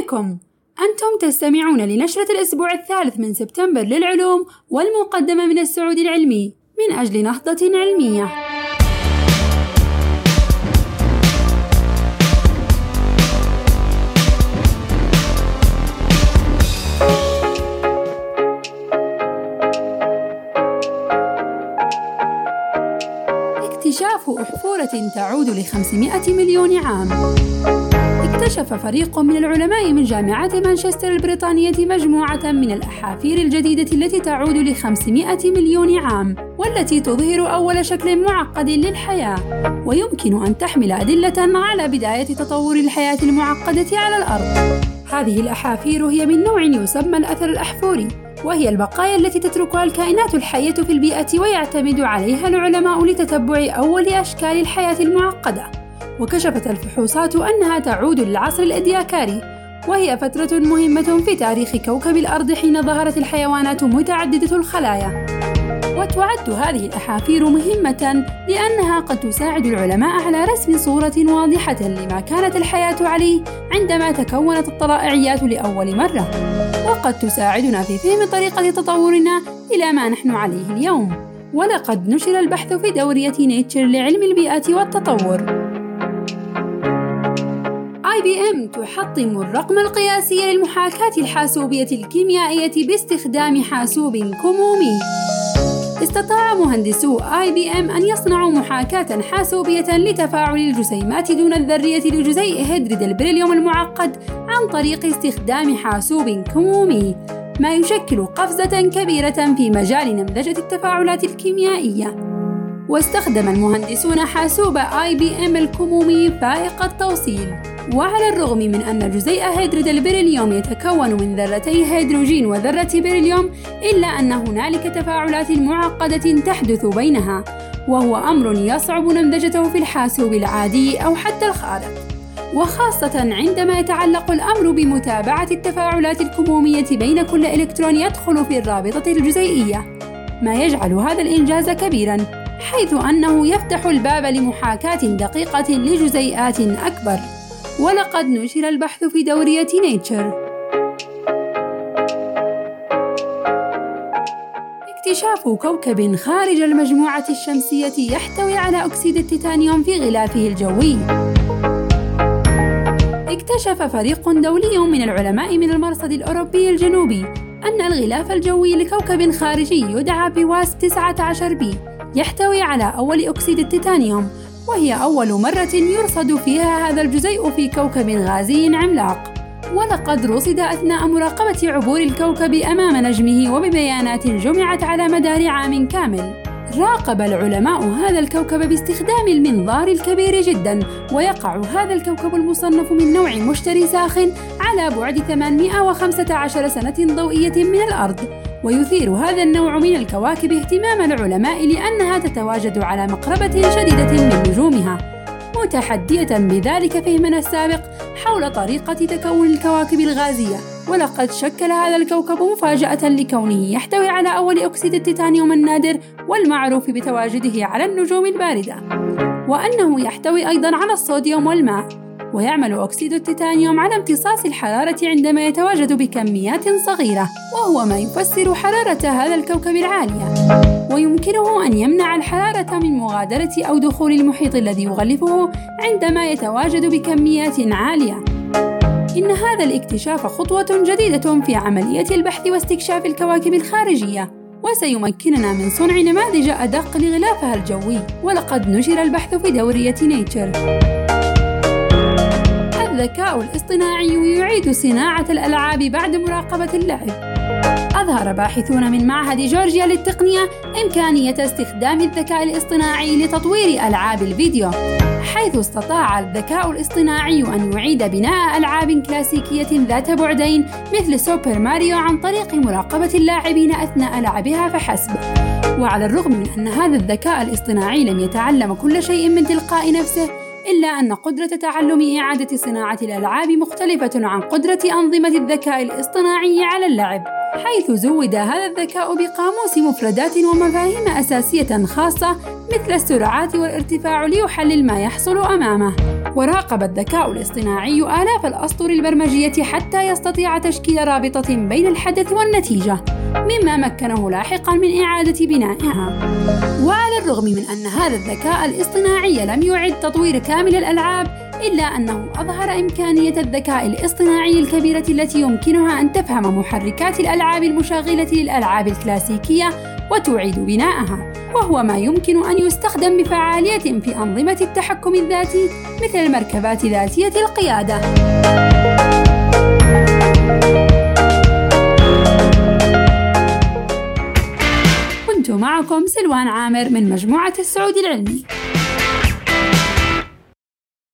بكم. أنتم تستمعون لنشرة الأسبوع الثالث من سبتمبر للعلوم والمقدمة من السعودي العلمي من أجل نهضة علمية. اكتشاف أحفورة تعود ل 500 مليون عام. اكتشف فريق من العلماء من جامعة مانشستر البريطانية مجموعة من الأحافير الجديدة التي تعود ل 500 مليون عام والتي تظهر أول شكل معقد للحياة. ويمكن أن تحمل أدلة على بداية تطور الحياة المعقدة على الأرض. هذه الأحافير هي من نوع يسمى الأثر الأحفوري وهي البقايا التي تتركها الكائنات الحية في البيئة ويعتمد عليها العلماء لتتبع أول أشكال الحياة المعقدة. وكشفت الفحوصات أنها تعود للعصر الإدياكاري وهي فترة مهمة في تاريخ كوكب الأرض حين ظهرت الحيوانات متعددة الخلايا. وتعد هذه الأحافير مهمة لأنها قد تساعد العلماء على رسم صورة واضحة لما كانت الحياة عليه عندما تكونت الطلائعيات لأول مرة. وقد تساعدنا في فهم طريقة تطورنا إلى ما نحن عليه اليوم. ولقد نشر البحث في دورية Nature لعلم البيئة والتطور. IBM تحطم الرقم القياسي للمحاكاة الحاسوبية الكيميائية باستخدام حاسوب كمومي. استطاع مهندسو IBM أن يصنعوا محاكاة حاسوبية لتفاعل الجسيمات دون الذرية لجزيء هيدريد البريليوم المعقد عن طريق استخدام حاسوب كمومي، ما يشكل قفزة كبيرة في مجال نمذجة التفاعلات الكيميائية. واستخدم المهندسون حاسوب IBM الكمومي فائق التوصيل وعلى الرغم من أن جزيء هيدريد البريليوم يتكون من ذرتي هيدروجين وذرة بريليوم إلا أن هنالك تفاعلات معقدة تحدث بينها وهو أمر يصعب نمذجته في الحاسوب العادي أو حتى الخارق. وخاصة عندما يتعلق الأمر بمتابعة التفاعلات الكمومية بين كل إلكترون يدخل في الرابطة الجزيئية ما يجعل هذا الإنجاز كبيرا حيث أنه يفتح الباب لمحاكاة دقيقة لجزيئات أكبر. ولقد نشر البحث في دورية نيتشر. اكتشاف كوكب خارج المجموعة الشمسية يحتوي على أكسيد التيتانيوم في غلافه الجوي. اكتشف فريق دولي من العلماء من المرصد الأوروبي الجنوبي أن الغلاف الجوي لكوكب خارجي يدعى بواس 19 بي يحتوي على أول أكسيد التيتانيوم وهي أول مرة يرصد فيها هذا الجزيء في كوكب غازي عملاق. ولقد رصد أثناء مراقبة عبور الكوكب أمام نجمه وببيانات جمعت على مدار عام كامل. راقب العلماء هذا الكوكب باستخدام المنظار الكبير جدا ويقع هذا الكوكب المصنف من نوع مشتري ساخن على بعد 815 سنة ضوئية من الأرض. ويثير هذا النوع من الكواكب اهتمام العلماء لأنها تتواجد على مقربة شديدة من نجومها متحدية بذلك فهمنا السابق حول طريقة تكون الكواكب الغازية. ولقد شكل هذا الكوكب مفاجأة لكونه يحتوي على أول أكسيد التيتانيوم النادر والمعروف بتواجده على النجوم الباردة وأنه يحتوي أيضا على الصوديوم والماء. ويعمل أكسيد التيتانيوم على امتصاص الحرارة عندما يتواجد بكميات صغيرة وهو ما يفسر حرارة هذا الكوكب العالية. ويمكنه أن يمنع الحرارة من مغادرة أو دخول المحيط الذي يغلفه عندما يتواجد بكميات عالية. إن هذا الاكتشاف خطوة جديدة في عملية البحث واستكشاف الكواكب الخارجية وسيمكننا من صنع نماذج أدق لغلافها الجوي. ولقد نشر البحث في دورية نيتشر الذكاء الاصطناعي يعيد صناعة الألعاب بعد مراقبة اللعب. أظهر باحثون من معهد جورجيا للتقنية إمكانية استخدام الذكاء الاصطناعي لتطوير ألعاب الفيديو، حيث استطاع الذكاء الاصطناعي أن يعيد بناء ألعاب كلاسيكية ذات بعدين مثل سوبر ماريو عن طريق مراقبة اللاعبين أثناء لعبها فحسب. وعلى الرغم من أن هذا الذكاء الاصطناعي لم يتعلم كل شيء من تلقاء نفسه، إلا أن قدرة تعلم إعادة صناعة الألعاب مختلفة عن قدرة أنظمة الذكاء الاصطناعي على اللعب، حيث زود هذا الذكاء بقاموس مفردات ومفاهيم أساسية خاصة مثل السرعات والارتفاع ليحلل ما يحصل أمامه. وراقب الذكاء الاصطناعي آلاف الأسطر البرمجية حتى يستطيع تشكيل رابطة بين الحدث والنتيجة مما مكنه لاحقا من إعادة بنائها وعلى الرغم من أن هذا الذكاء الاصطناعي لم يعد تطوير كامل الألعاب إلا أنه أظهر إمكانية الذكاء الاصطناعي الكبيرة التي يمكنها أن تفهم محركات الألعاب المشاغلة للألعاب الكلاسيكية وتعيد بناءها وهو ما يمكن أن يستخدم بفعالية في أنظمة التحكم الذاتي مثل المركبات ذاتية القيادة. كنت معكم سلوان عامر من مجموعة السعود العلمي.